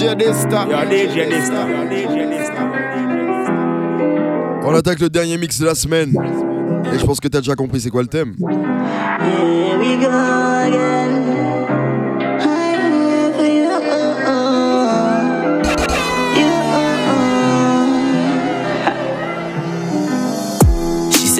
Desta. On attaque le dernier mix de la semaine. Et je pense que t'as déjà compris c'est quoi le thème. Here we go again.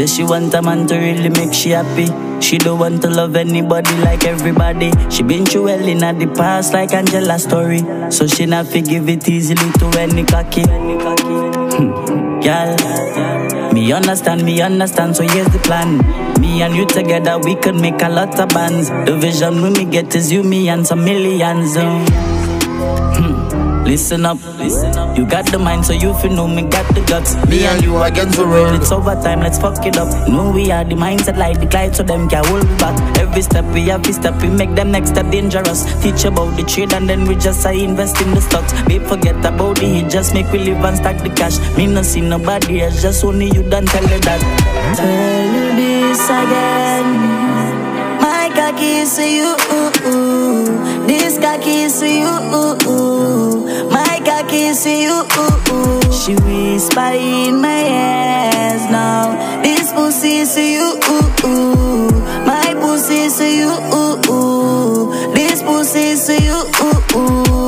She she want a man to really make she happy. She don't want to love anybody like everybody. She been through hell in the past like Angela story. So she not forgive it easily to any cocky. Hmm. Girl, me understand, me understand, so here's the plan. Me and you together, we could make a lot of bands. The vision we me get is you, me, and some millions. oh. Listen up, listen up. You got the mind, so you feel know me got the guts. Me and you against the world. It's over time, let's fuck it up. No, we are the mindset like the glide, so them can hold me back. Every step we have, we step we make them next step dangerous. Teach about the trade and then we just say invest in the stocks. Babe, forget about the hit, just make we live and stack the cash. Me no see nobody else, just only you done tell her that. Tell you this again. Is to you, this cocky is to you. My cocky is to you. She whisper in my ears now. This pussy to you. My pussy to you. This pussy to you.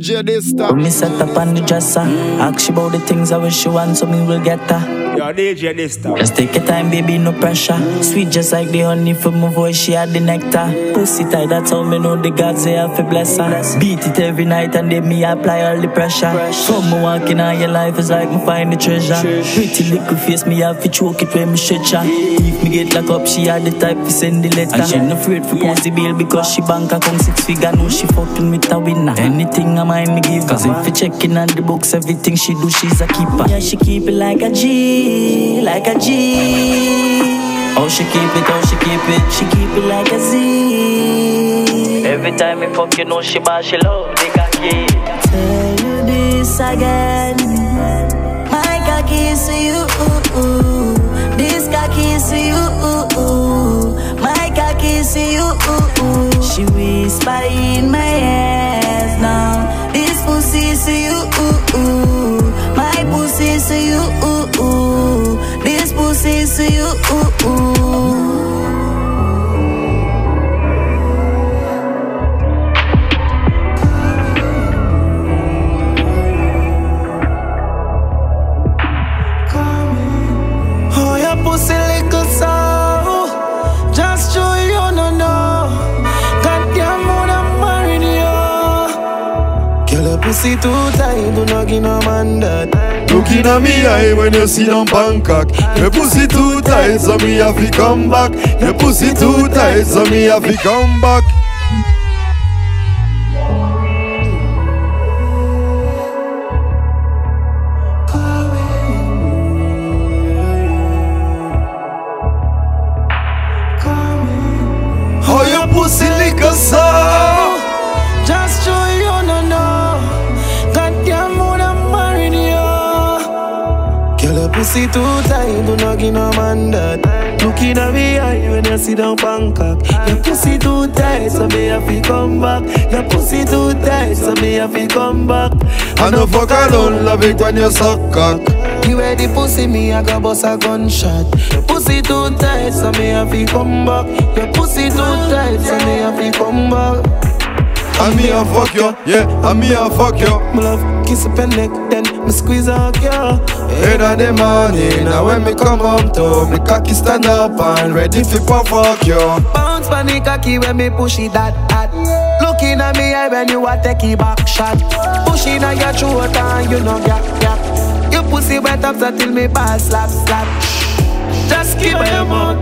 DJ Dysta. Me set up on the dresser. Ask she about the things I wish she want, so me will get her. Yo, DJ Dysta. Just take your time, baby, no pressure. Sweet just like the honey from my voice, she had the nectar. Pussy tight, that's how me know the gods they have to bless her. Beat it every night and then me apply all the pressure. So me walking on your life is like me find the treasure. Pretty little face, me have to choke it when me stretch her. If me get locked up, she had the type to send the letter. And she no afraid for post the bill because she bank account six figure. Know she fucking with a winner. Anything I mind me give. Cause if you checking on the books, everything she do, she's a keeper. Yeah, she keep it like a G, like a G. Oh, she keep it, oh, she keep it, she keep it like a Z. Every time we fuck, you know she bad, she love the cocky. Tell you this again. My cocky is to you. This cocky is to you. My cocky is to you. She whisper in my ears now. Pussy to you. My pussy to you. This pussy to you. Pussy too tight Do not give no man that. Looking at me eye when you see them Bangkok. Your pussy too tight so me have to come back. Your pussy too tight so me have to come back pussy too tight Do not give no man that Looking at me eye when you see down Bangkok Your pussy too tight so me have to come back Your pussy too tight so me have to come back I no fuck alone, love it when you suck cock You wear the pussy, me I go bust a gunshot. Your pussy too tight, so me have to come back. Your pussy too tight, so me have to come back. And me a fuck you, yeah, and me a fuck you My love, kiss up your neck, then me squeeze out you. Head of the morning, now when me come home to Me cocky stand up and ready for pop fuck you Bounce panic cocky when me push it that hot. Looking at me eye when you a take it back shot. Pushing on your throat and you know gap gap. Your pussy wet up so till me pass slap slap. Just keep your mouth.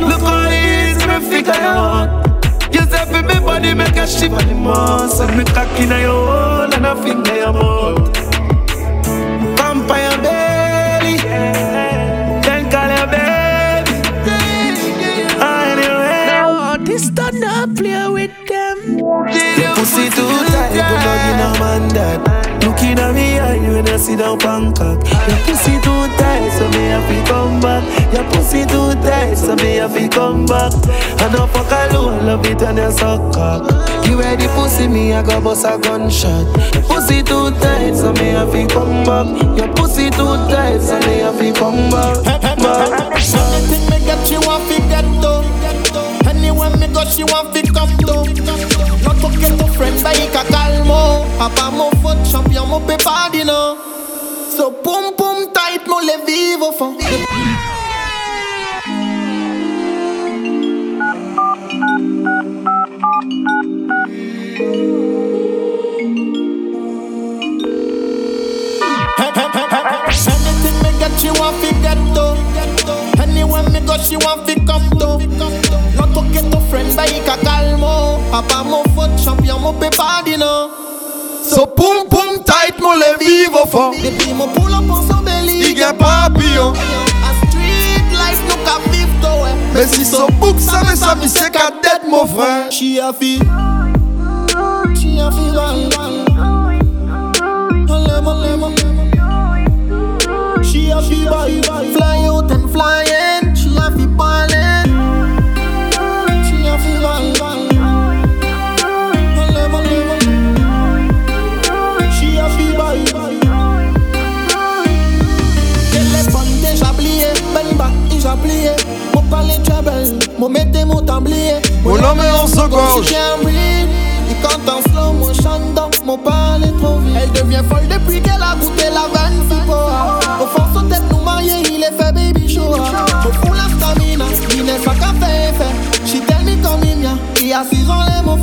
Look how easy me figure you out. You say for me body make a shiver the. So me cocky in your hole and a finger your mouth. Your belly, then call your baby. Ah, anyway, Oh, this done not play with them. your pussy too tight, you know you no man that. Looking at me eye when I sit down Bangkok. Your pussy too tight, so me have to come back. Your pussy too tight, so me have to come back. I know fuck alone, love it when you suck cock. You the pussy me, I go bust a gunshot. Your pussy too tight, so me have to come back. Your pussy too tight, so me have to come back. Anything me get, she want fi get to. Anywhere me go, she want fi come to. To get friend, foot champion. So pum pum tight, mo le vivo fond. Anything me get, she want fi get to. Anywhere me go, she want fi come to. Not to get a friend, but il calmo. Papa mon foot champion, mon pe no. So pum pum tight mo le vivo fon Depuis mon pull up on son belly. I gen papillon A street life nou ka viv to we. Men si son bouk sa me sa mi se ka det mo fren She a fi a tablier Mon homme est en breathe. Et quand en slow motion, donc mon parle est trop vite. Elle devient folle depuis qu'elle a goûté la vanne Fipoa. Au fond, son tête nous marier, il est fait baby show. Je fous la stamina, il n'est pas qu'à faire. She tell me comme il il y a six ans les mots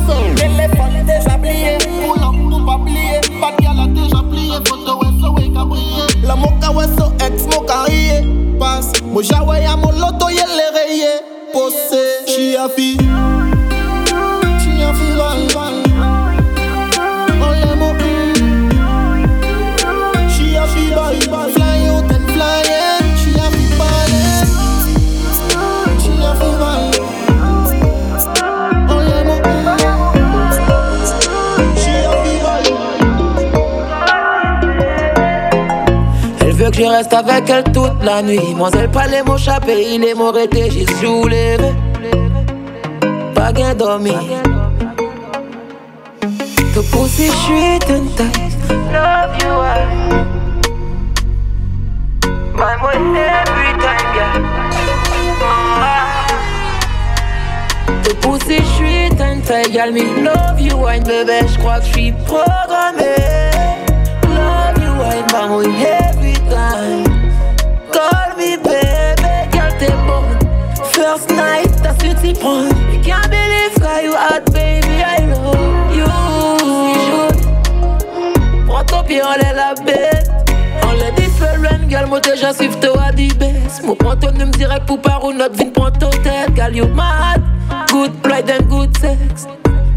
reste avec elle toute la nuit. Moi, elle pas les mots chapés, il est mort été, j'y suis levé. Pas gain dormi. To pussy sweet and tight. Love you, I. My boy every time, yeah. To pussy sweet and tight, girl, me love you, wine, bébé, j'crois que j'suis programmé. Love you, wine, my boy time. Call me baby, girl, t'es bonne. First night, t'as su t'y prendre. You can't believe how you hot, baby, I love you. Prends ton pied, on est la bête. On les different, girl, moi déjà suivre toi à best. Moi prends ton nom direct pour par ou notre vie, prends ton tête, girl, you mad. Good pride and good sex.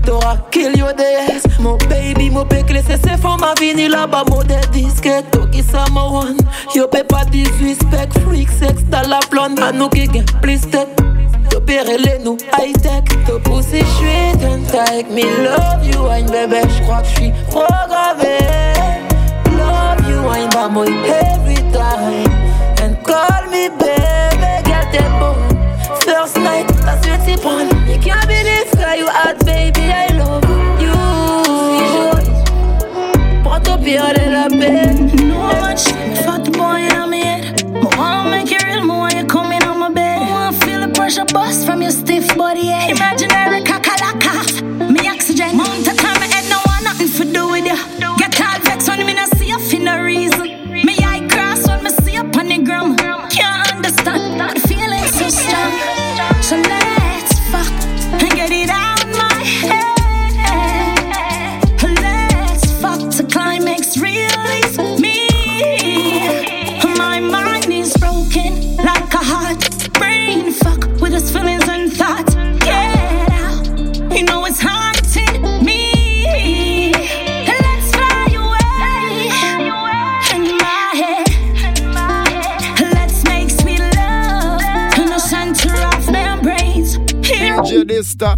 T'auras kill your DS Mon baby, mon péclé, c'est c'est fond ma vinyle là-bas, mon des disquettes Toki sama one Yo pay pas 18 spec, freak sex Dans la blonde, à nous qui gagne plus tête Yo péré les nous high tech To pussy sweet and tight Me. Love you, wine bébé, j'crois que j'suis programmé Love you, wine by moi every time. And call me baby, girl t'es bon Night, t'as su You can't believe how you hot baby, I love you ton pied, on est la No much the boy in my head. I wanna make it real, more you coming on my bed. Oh, I wanna feel the pressure bust from your stiff body. Yeah. Imaginary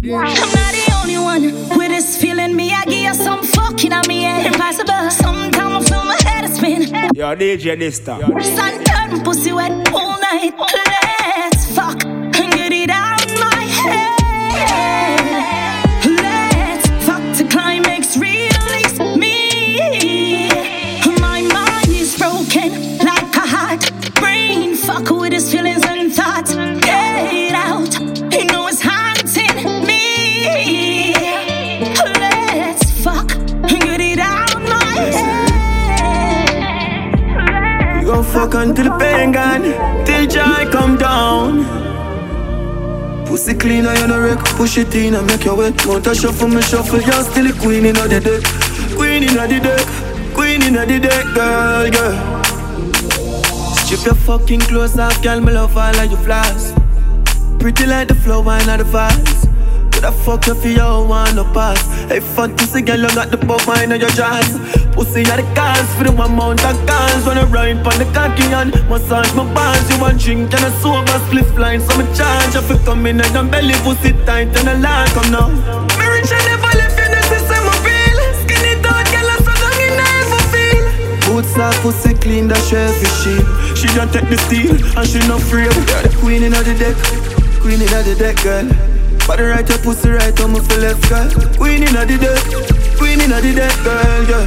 Dysta I'm not the only one with this feeling. Me, I give you some fucking on me head. Impossible. Sometimes I feel my head spin. Yo, DJ Dysta. Sun turn pussy wet all night. Let's fuck until the pain gone, till joy come down. Pussy clean, I on a wreck, push it in and make you wet. Mount a shuffle, me shuffle, you're still the queen in the deck. Queen in the deck, queen in the deck, girl, girl. Strip your fucking clothes off, girl, me love all of your flaws. Pretty like the flower and the vase. Could I fuck you for your one no pass? Hey, fuck pussy girl, you got the pop mine on your jaws. Pussy are the cars for the one amount of cars. When I ride on the cocky and massage my bars. You want drink and a sober split line, so me charge. If you come in and your belly pussy tight and a line come now. Me rich and never left you, this is my feel. Skinny dog, girl, I'm so long in never feel. Boots off, pussy clean, that every sheet. She don't take the steel and she not free. Queen in the deck, queen in the deck, girl. Body right, your pussy right, I'm for left, girl. Queen in the deck, queen in the deck, girl, yeah.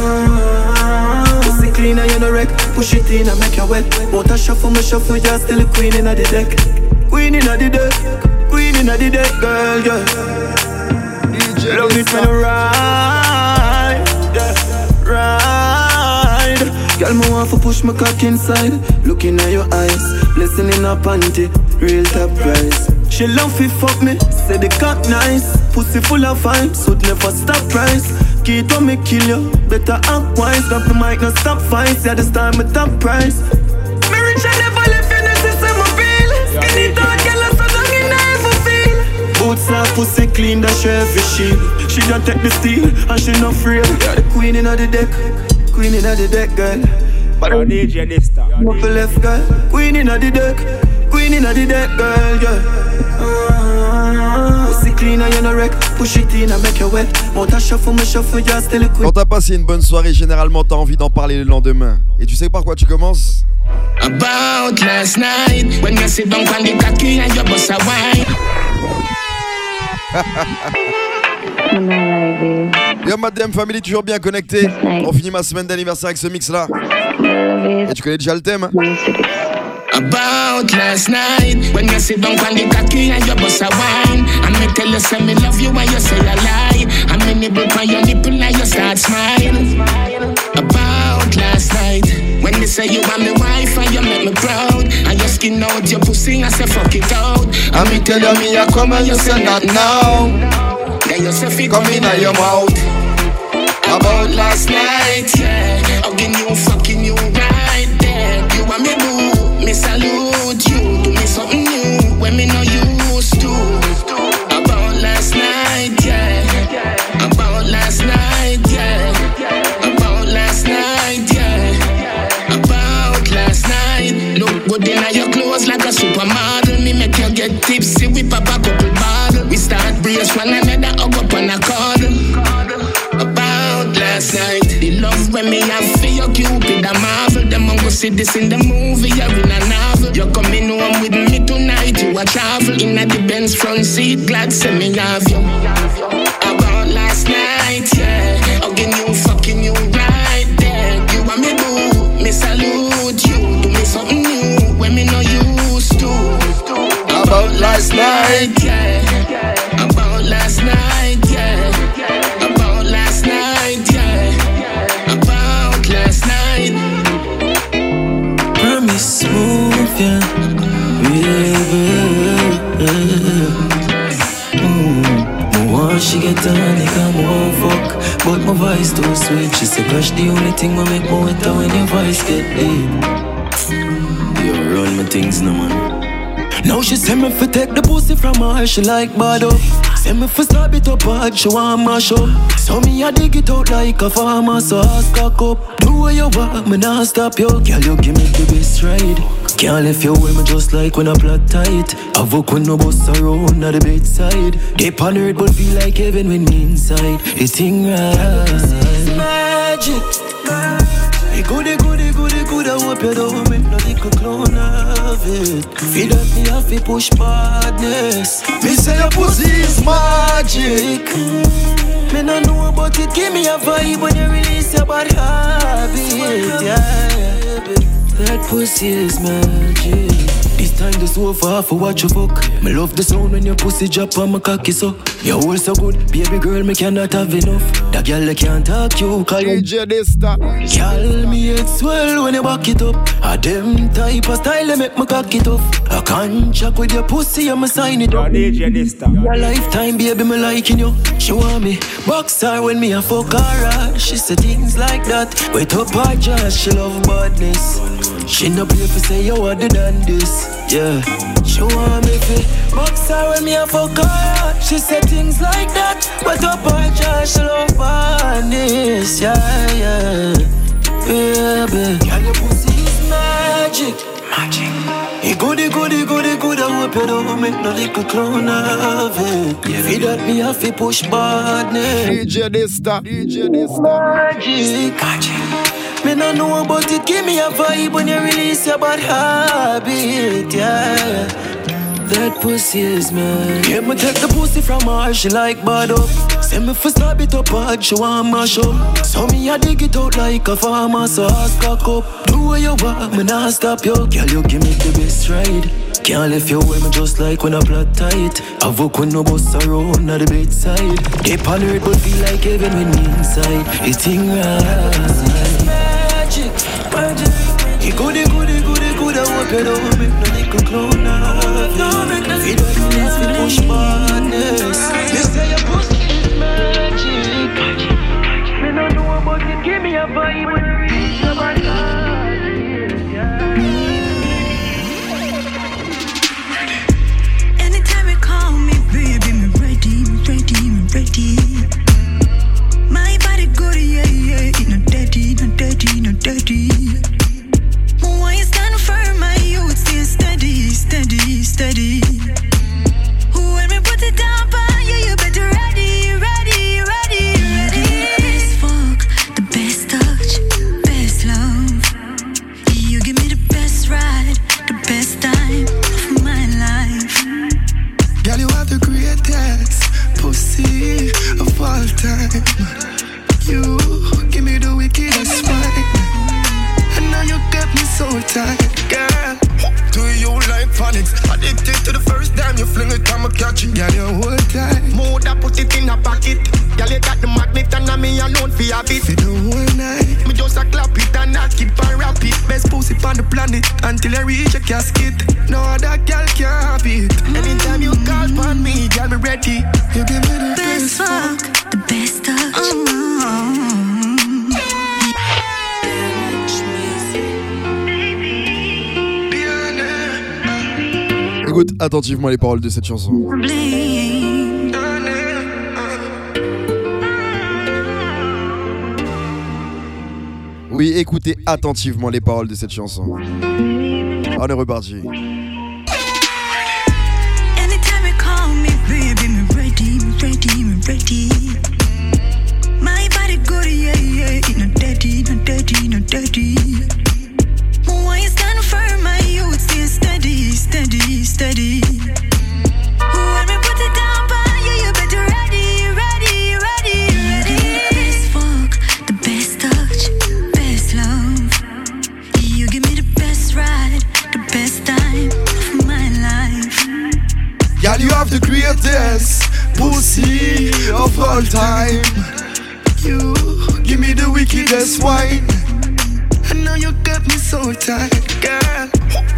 Uh, pussy clean and you no wreck. Push it in and make you wet. Motor shuffle, me shuffle, you're still a queen in the deck. Queen in the deck, queen in the deck, girl, yeah. DJ Love it when you ride, yeah, ride. Girl, me want to push my cock inside. Looking at your eyes, blessing in a panty, real top price. She love fi fuck me, say the cock nice. Pussy full of vibes, would never stop price. Keep on me kill you, better act wise. Drop the mic, no stop fights, yeah this time my top price. Me rich I never left you, this is my feel. Skinny dog, girl, so long in never feel. Boots off, pussy clean, that's every shield. She don't take the steel, and she not afraid Yeah, the queen in the deck, queen in the deck, girl. But Yo, DJ Dysta. Up left, girl, queen in the deck Queen in the deck, girl, yeah Quand t'as passé une bonne soirée, généralement t'as envie d'en parler le lendemain. Et tu sais par quoi tu commences? About last night when you sit down on the cocky and you bust a wine. Yo madame family toujours bien connecté. On finit ma semaine d'anniversaire avec ce mix là. Et tu connais déjà le thème About last night when you sit down on the cocky and you bust a wine. And me tell you say me love you when you say a lie. And me nibble on your nipple and you start smiling. About last night when you say you want me wife and you make me proud. And you skin out your pussy and say fuck it out. And me tell you me I come and you say not now. Then you say fi come in your mouth. About last night, yeah. Hugging you, fucking salute you. Do me something new when me no used to. About last night, yeah. About last night, yeah. About last night, yeah. About last night. Look good in your clothes like a supermodel. Me make you get tipsy. We pop a couple bottle. We start brace one another hug up on a cuddle. Night, the love when me have for your cupid a marvel. Them go see this in the movie or in a novel. You're coming home with me tonight. You a travel in a the Benz front seat. Glad say me have you. About last night, yeah. Hugging you, fucking you right there. You want me boo, me salute you. Do me something new when me no used to. About last night, Mm. She get a nigga, I won't fuck But my voice too sweet She say crush the only thing will make me wetter when your voice get deep You run my things no man now she say me fi take the pussy from her, she like bad up. Say me fi stab it up hard, she want mash up. So me a dig it out like a farmer, so I cock up. Do what you want, me nah stop you. Girl, you give me the best ride. Can't leave you with me just like when I plot tight. I work when no boss around at the bedside. They on earth but feel like heaven when me inside. It's thing right. Magic. Hey, goody, goody, goody, good. I hope you don't make no little clone of it. Feel that me have to push badness. Me say your pussy is magic. Me no know about it. Give me a vibe when you release your body habit, yeah. That pussy is magic. This time the sofa for watch you fuck. Me love the sound when your pussy drop on my cocky so. Your hold so good, baby girl, me cannot have enough. That girl that can't talk you, call you. Girl, me head swell when you back it up. A them type of style that make me cock it off. I can't check with your pussy, I'ma sign it up. Your lifetime, baby, me liking you. She want me box her when me a fuck her. Ah. She say things like that. Wait up her just she love badness. She no play for say you other than this. Yeah, she want me fi box her when me a fuck her. She say things like that. Wait up her just she love badness. Yeah, yeah, baby. Girl, your pussy is magic. Magic. It goody, goody, goody, good. I hope you don't make no little clown of it. Yeah. Feed that me have to push badness. DJ Dysta. DJ Dysta. Magic. Magic. Me no know about it, give me a vibe when you release your bad habit, yeah. That pussy is mine. Yeah, me take the pussy from her, she like bad up. Say me for stab it up hard, she want mash up. So me a dig it out like a farmer, so ask cock up. Do what you want, me not stop you. Girl, you give me the best ride. Can't left you with me just like when I plot tight. I work when no bus around at the bedside. Dip on but feel like heaven when inside. It's thing right. Magic, magic. He goody, goody, goody, good. I hope you don't make no little clown now. He don't need to push madness. Me say your pussy is magic. Me no know about it. Give me a vibe Écoute attentivement les paroles de cette chanson. Oui, écoutez attentivement les paroles de cette chanson. On est reparti. Tight, girl.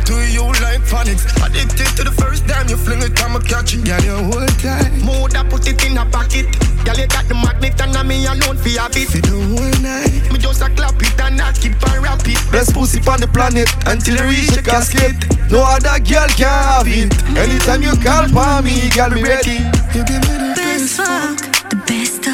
Do you like phonics? Addicted to the first time you fling it, I'ma catch it. Girl, you hold tight. More I put it in a pocket. Girl, you got the magnet and I me alone for a bit. For the whole night. Me just a clap it and I keep on rap it. Best pussy on the planet until you reach a casket. No other girl can have it. Anytime you call for me, girl, be ready. You give me the Best best fuck, the best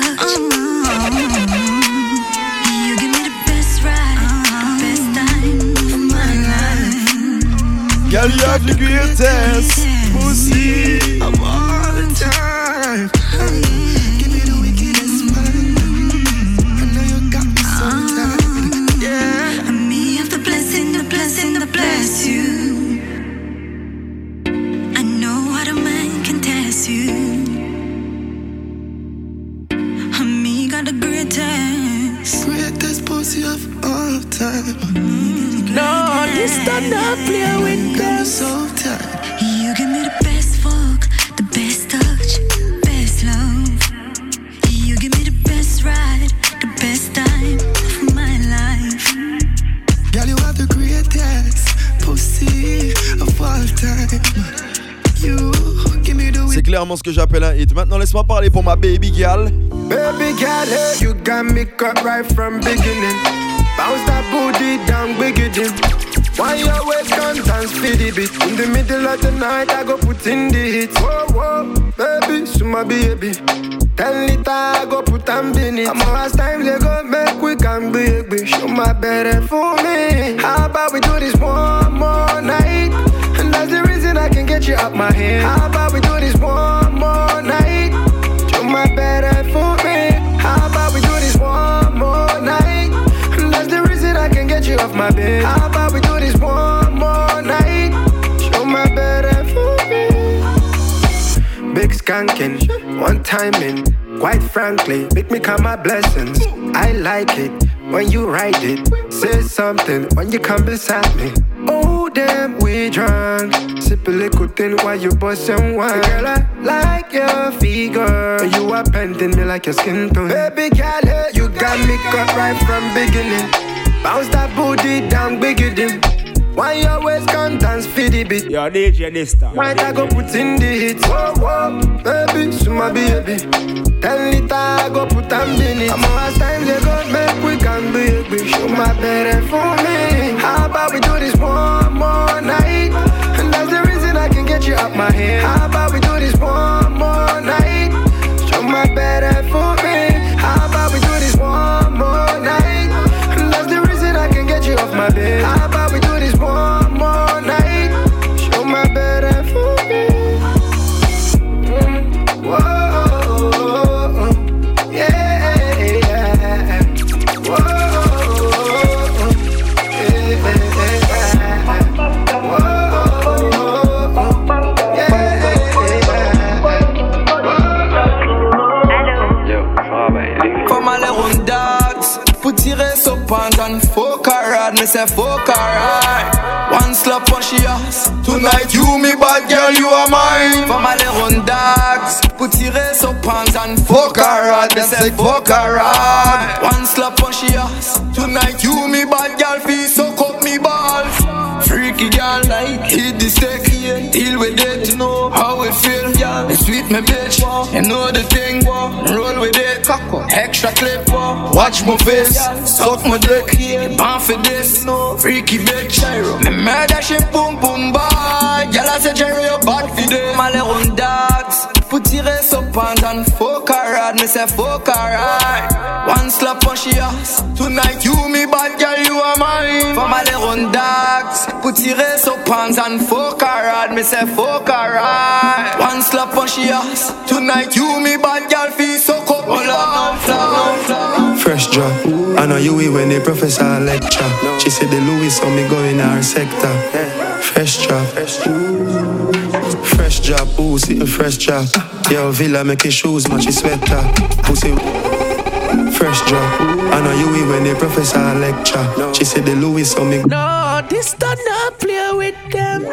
Girl, you have the greatest pussy. of all the time. Give me the wickedest one. And now you got me so. Yeah. And me have the blessing, the blessing, the bless you. I know what a man can test you. And me got the greatest. Greatest pussy of all time. Mm-hmm. No, this time not play with them. So tight. You give me the best fuck, the best touch, best love. You give me the best ride, the best time of my life. Girl, you have the greatest pussy of all time. You give me the C'est clairement ce que j'appelle un hit. Maintenant, laisse-moi parler pour ma baby girl. Baby girl, hey, you got me cut right from beginning. Bounce that booty down, biggity. Why you always come dance the beat? In the middle of the night, I go put in the heat. Whoa, whoa, baby, so my baby. Ten liter, I go put in it. I'm last time they go make we can baby. Show my better for me. How about we do this one more night? And that's the reason I can get you out my head. How about we do this one more night? Show my better for me. How about we do this one more night? And that's the reason I can get you off my bed. How about skanking, one timing. Quite frankly, make me count my blessings. I like it when you write it. Say something when you come beside me. Oh damn, we drunk. Sip a little thing while you bust and wine. Girl, I like your figure. You are bending me like your skin tone. Baby girl, you got me caught right from beginning. Bounce that booty down, biggity. Why you always come dance for the beat? Yo, DJ Dysta. Right, I go put in the hits. Whoa, whoa, baby, so my baby. Ten liter, I go put them in it. I'm last time they go make we can baby. Show my better for me. How about we do this one more night? And that's the reason I can get you out my head. How about we do this one more night? Show my better for me. How about we do this one more night? And that's the reason I can get you off my bed. So pendant Fuck hard, me say fuck alright One slap on she ass. Tonight you me bad girl, you are mine. From aller on dogs Pour tirer so pendant Fuck hard, me say fuck alright One slap on she ass. Tonight you me bad girl, feel suck up me balls. Freaky girl like hit the stick Deal with it, you know how it feel. Yeah, It's sweet me bitch, you know the thing Roll with it, extra clip Watch my face, suck my dick. Born for this, freaky bitch. Me murder she boom boom boy Girl I say Jerry you bad for them All around dogs Pour tirer so pendant Fuck her hard, me say her hard One slap on she ass. Tonight you me bad girl you are mine. From all around dogs. Pour tirer so pendant Fuck her hard, me say her hard One slap on she ass. Tonight you me bad girl feel so me balls Fresh drop. I know you when the professor lecture. She said the Louis saw me go in her sector. Fresh drop. Fresh drop, ooh, sitting fresh drop. Yo, Villa make his shoes match his sweater. Pussy. Fresh drop. I know you when the professor lecture. She said the Louis saw me. No, this not play with them.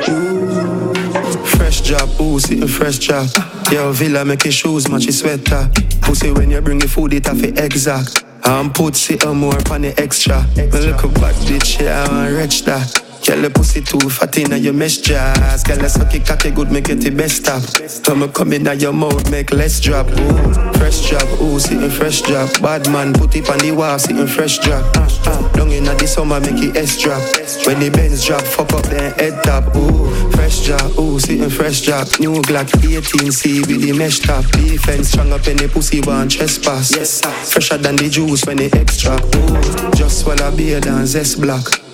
Fresh drop, ooh, sitting fresh drop. Yo, Villa make his shoes match his sweater. Pussy when you bring the food, it it exact. I'm put sit more on the extra. Me look a bad bitch, yeah, I want rich that. Girl, the pussy too fat in your mesh jazz. Girl, let's suck it cocky good, make it the best stop. Come come in your mouth, make less drop. Ooh, fresh drop, ooh, sitting fresh drop. Bad man, put it on the wall, sitting fresh drop. Uh, uh, Long in the summer, make it S drop. When the Benz drop, fuck up then head top. Ooh, fresh drop, ooh, sitting fresh drop. New Glock 18C with the mesh top. Defense strong up in the pussy one trespass. Yes, fresher than the juice when the extra. Ooh, just swallow beer than zest block.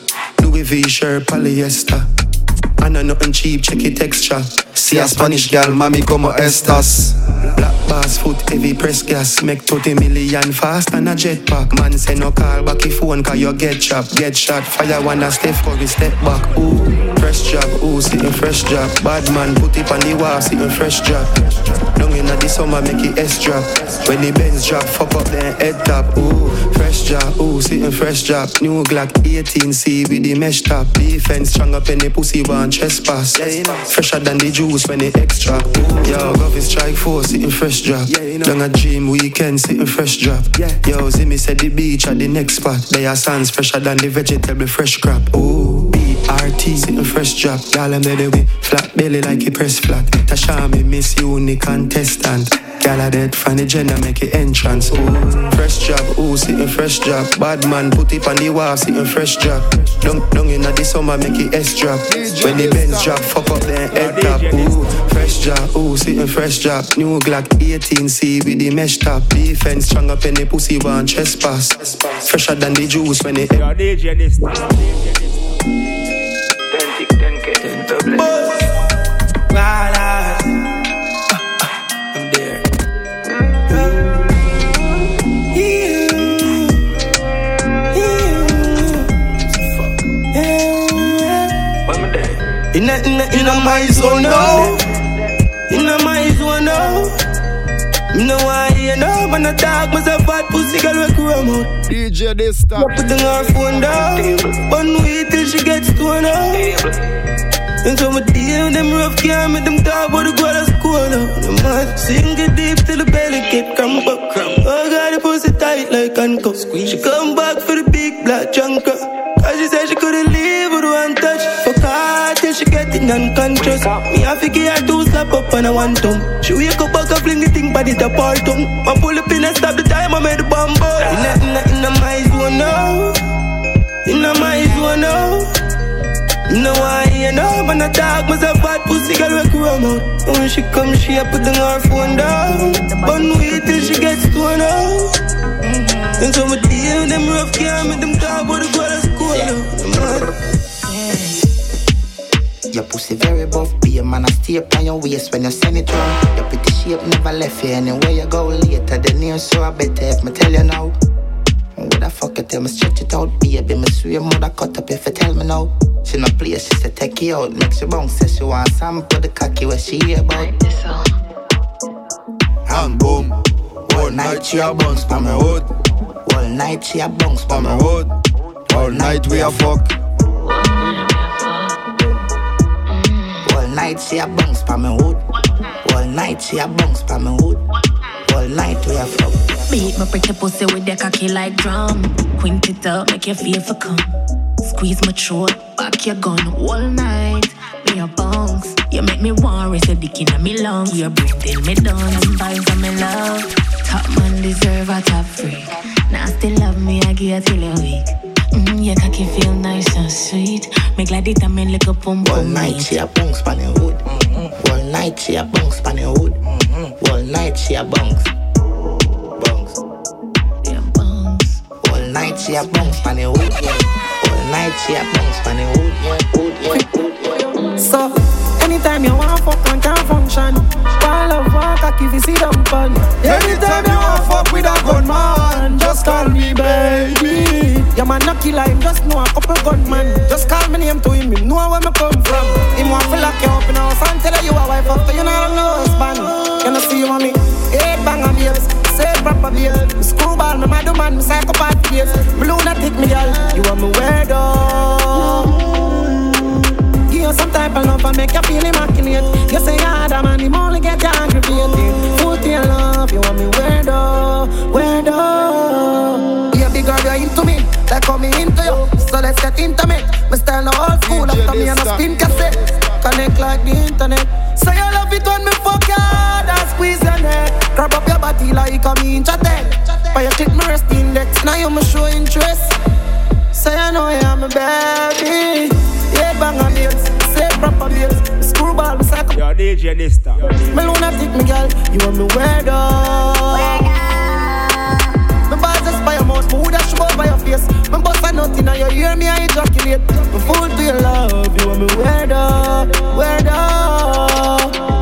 Louis V shirt, polyester. I know nothing cheap, check it extra. See a Spanish girl, mami, como estas? Black bass foot, heavy press gas Make 30 million fast and a jetpack Man say no call back if phone cause you get chopped Get shot, fire one a step Curry step back, ooh Fresh job, ooh, sitting fresh job Bad man, put it on the wall, sitting fresh job Down in the summer, make it S drop When the Benz drop, fuck up then head top, ooh Fresh drop, ooh, sitting fresh drop. New Glock 18C with the mesh top Defense strong up in the pussy, one trespass yeah, you know. Fresher than the juice when it extra ooh, Yo, Govy strike force sitting fresh drop. Yeah, you know. Down a dream weekend, sitting fresh drop. Yeah. Yo, see me said the beach at the next spot. They are sands fresher than the vegetable fresh crop. Ooh, BRT, sitting fresh drop. Y'all am with flat belly like a press flat. Tasha me miss you, unique contestant. Gal a dead funny gender make it entrance. Ooh, fresh job, ooh, sitting fresh job. Bad man put it on the wall, sitting fresh job. Down, down in the summer make it S drop. When the Benz drop, fuck up then head top. Ooh, fresh job, ooh, sitting fresh job. New Glock 18C with the mesh top. Defense strong up in the pussy one trespass. Fresher than the juice when it. Your DJ this. My zone now. Oh In a my zone now. Me no want hear oh no man a talk myself bad pussy girl we come out. DJ this time. Put her phone down. One way till she gets stoned out. And so my deal them rough can't make them talk about the go to school now. The man sink it deep till the belly get cramp up. Oh God, the pussy tight like handcuffs. She come back for the big black junker. Cause she said she couldn't leave with one getting unconscious. Me have figure her two slap up on a one tongue. She wake up back and fling the thing body the apart tongue. I pull up in and stop the time I made the bomb bust. In a, in a, in a my zone now. In a my zone now. No I hear no man a talk myself bad pussy girl we come out. And when she come she a put her phone down. Pussy very buff, be a man, I stay up on your waist when you send it round. Your pretty shape never left you anywhere you go later than near, so I better if me tell you now. What the fuck you tell me stretch it out, baby, me swear mother cut up if you tell me now. She no play, she said take you out, make she bounce, say she want some for the cocky where she hear about. And boom, all night she a bounce pa me hood. All night she a bounce pa me hood. All night we a fuck. Night she a bounce pa me hood. All night she a bounce pa me hood. All night we a fuck. Beat my pretty pussy with your cocky like drum. Quint it up, make you feel for come. Squeeze my throat, back your gun all night. Me a bounce. You make me want raise a dick in me lungs. You bring till me down and vibes on me love. Top man deserve a top freak. Nasty love me, I give till you weak. Mm, your cocky feel nice and sweet. Make like it, I mean like a pum All night she a bounce pa the hood. All night she a bounce pa the hood. All night she a bounce. Bounce. All night she a bounce pa the hood. All night she a bounce pa the hood. Hood, hood, hood. So, anytime you want fuck and can't function, call up walk a if you see them fun. Anytime you want fuck with a gunman, just call me baby. Your man not kill him, just know a couple gunman. Just call me name to him, him know where me come from. Him want to lock you up in house and tell you a wife up, you not know no husband. You know see you, mommy, eight banger babes, say proper babes. Screwball, me mad man, me psychopath babes. not lunatic me girl, you want me weirdo. Oh. You some type of love and make you feel immaculate. You say you're the man, him only get you aggravated. Put your love, you want me weirdo, weirdo. Yeah, big girl, you're into me, like how me into you. So let's get intimate. Me style no old school, after me and a spin cassette. Connect like the internet. Say you love it when me fuck you hard and squeeze your neck. Grab up your body like a me inch a ten. But you click my wrist index, now you me show interest. Say I know you am a baby. Yeah, bang on babes, say proper babes. Screwball, me psycho. Your DJ time. Me lunatic, me girl, you want me weirdo. Uh. Me balls just by your mouth, me woulda show by your face. Me bust a nut inna your ear, me I ejaculate. Me fool to your love, you want me weirdo, uh, weirdo. Uh.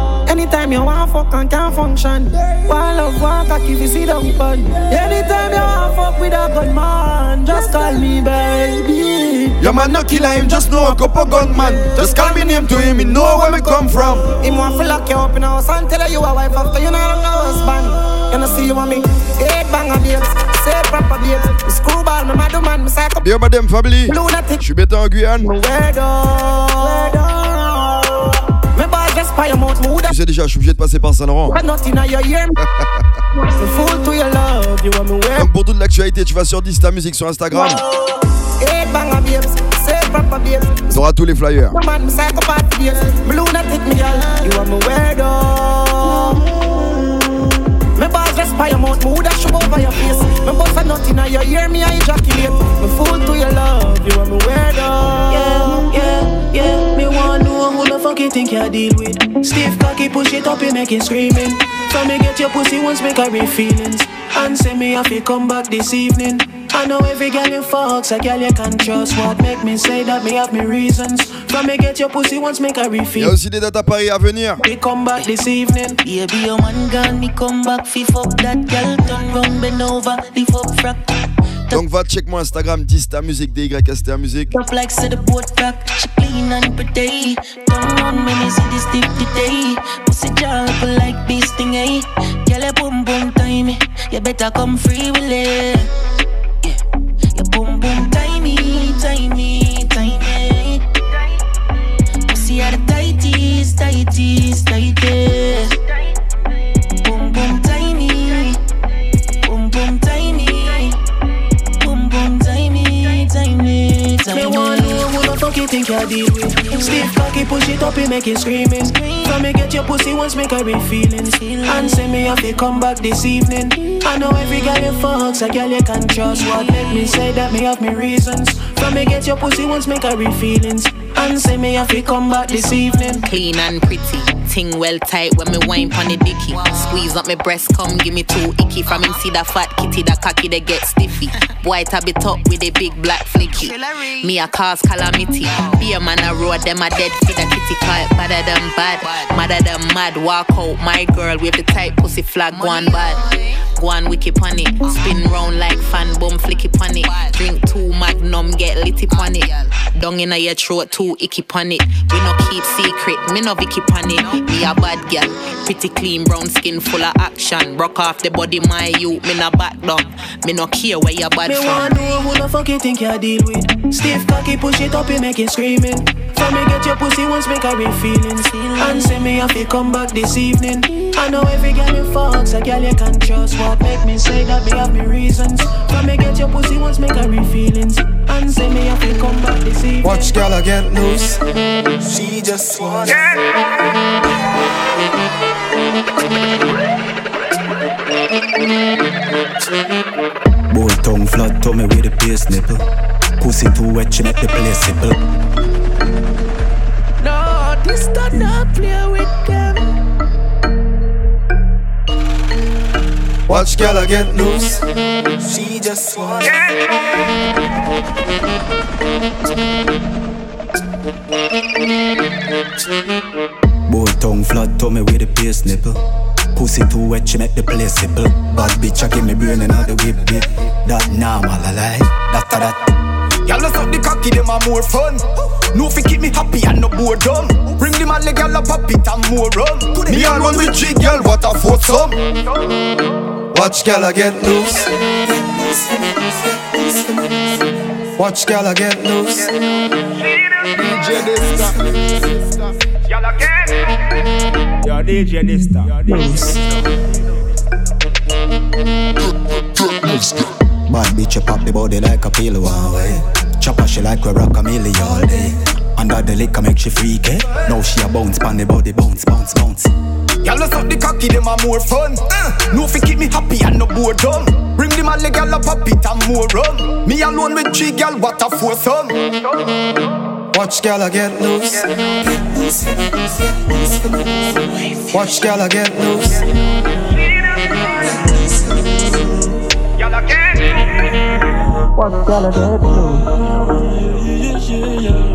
And can't function. One love, one cock if you see them fun. Anytime you want fuck with a gun man, just call me baby. Your man no killer him, just know a couple gunman. Just call me name to him, he know where me come from. Him want to lock you up in house and tell you a wife after you no husband. You know see you want me, eight banger babes, say proper babes. Screwball, me mad man, me psycho. Bien madame family. Je suis bête en Guyane. Tu sais déjà, je suis obligé de passer par Saint-Laurent. Donc pour toute l'actualité, tu vas sur Dista Musique sur Instagram. T'auras tous les flyers. Me balls just by your mouth, me woulda shove over your face. Me bust a nut inna your ear, me I ejaculate. Me fool to your love, you are me weirdo. Yeah, yeah, yeah. Me want know who the fuck you think you deal with. Stiff cocky, push it up, you make it screaming. So me get your pussy once, make her real feelings. And say me if you come back this evening. I know every girl you fucks, a girl you can trust. What make me say that me have me reasons. From me get your pussy once, make a refill. Y'a aussi des dates à Paris à venir. We come back this evening. Baby, your man gone, me come back, fi fuck that girl. Turn round, bend over, lift up frack. Donc va check mon Instagram, Dysta Musique, DYSTA Musique. Rough like say the boat back, she clean and pretty. Turn on me, me see this tip today. Pussy jar up like beast sting, eh? Girl, you boom boom time, you better come free with it. Yeah, you boom boom timey, timey, timey. Pussy are the tightest, tightest, tightest. Boom deal with. Stiff cocky, push it up, you make it screaming. From me get your pussy once, make her real feeling And say me if you come back this evening. I know every girl you fucks, a girl you can trust. What make me say that me have me reasons. From me get your pussy once, make her real feelings. And say me if you come back this evening. Clean and pretty, ting well tight when me wine pon the dicky. Squeeze up my breast, come give me two icky. From him see that fat kitty, that cocky they get stiffy. Boy tab it up with a big black flicky. Me a cause calamity. Be a man a road, them a dead for the kitty cat. Badder than bad, madder than mad. Walk out, my girl with the tight pussy flag, go on bad. Go on wiki pon it. Spin round like fan boom flicky pon it. Drink two magnum, get litty pon it. Dung inna your throat, two icky pon it. We no keep secret, me no vicky pon it. Me a bad girl, pretty clean brown skin full of action. Rock off the body, my youth, me no back down. Me no care where you bad Me from. want know who the fuck you think you deal with. Stiff cocky, push it up, you make it screaming. From me get your pussy once, make her real feelings. And say me if you come back this evening. I know every girl you fucks, a girl you can trust. What make me say that me have me reasons. From me get your pussy once, make her real feelings. And say me if you come back this evening. Watch girl I get loose. She just want Boy tongue flat tummy with the bass nipple. Pussy too wet, she make the place simple. No, not play with them. Watch girl I get loose. She just want Boy tongue flat tummy with the bass nipple. Pussy too wet, she make the place simple. Bad bitch, I give me brain and all the whip whip. That normal, I like. That a that. Y'all suck the cocky, them a more fun. No fi keep me happy and no boredom. Bring the man leg, y'all a pop it and more rum. Me and one with G girl, what a foursome. Watch girl I get loose. Watch girl I get loose. DJ Dysta. Y'all a get Yo, DJ Dysta. Bad bitch, you pop the body like a pillow one way. Chopper, she like we rock a milli all day. Under the liquor make she freak, eh? Now she a bounce, pan the body bounce, bounce, bounce. Y'all suck the cocky, them a more fun. No fi keep me happy and no boredom. Bring the man leg, y'all a pop it and more rum. Me alone with three girl, what a foursome. Watch girl I get loose. Watch girl I get loose. Y'all a get Watch girl I get loose.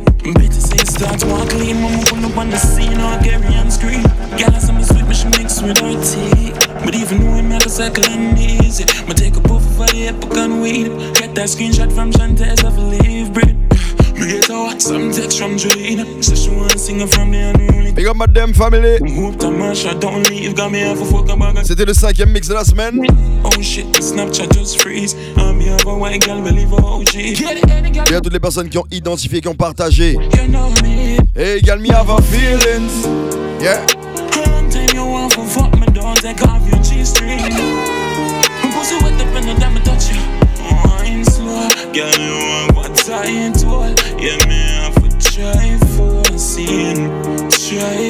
Better say start walk clean. Mama pull up on the scene or Gary on screen. Girl, I'm sweet, but she mix with her tea. But even though I'm not a cycle and easy, ma take a puff of the epic and weed. Get that screenshot from Chantes of a leave bread. Me get a watch some text from Jolene. Say she want sing from the unruly. Big up my damn family. Hope that Marsha don't leave. Got me half a fuck bag. C'était le cinquième mix de la semaine. Oh shit, Snapchat just freeze. I'm me have a white girl, believe OG. Get it, any girl. Et à toutes les personnes qui ont identifié, qui ont partagé. You know me. Hey, girl, me have a feelings. Yeah. Long time you want for fuck me, don't take off your G-string. Pussy wet up in the damn touch you. Wine slow, girl, you what I ain't told. Yeah, me have to try for scene. Try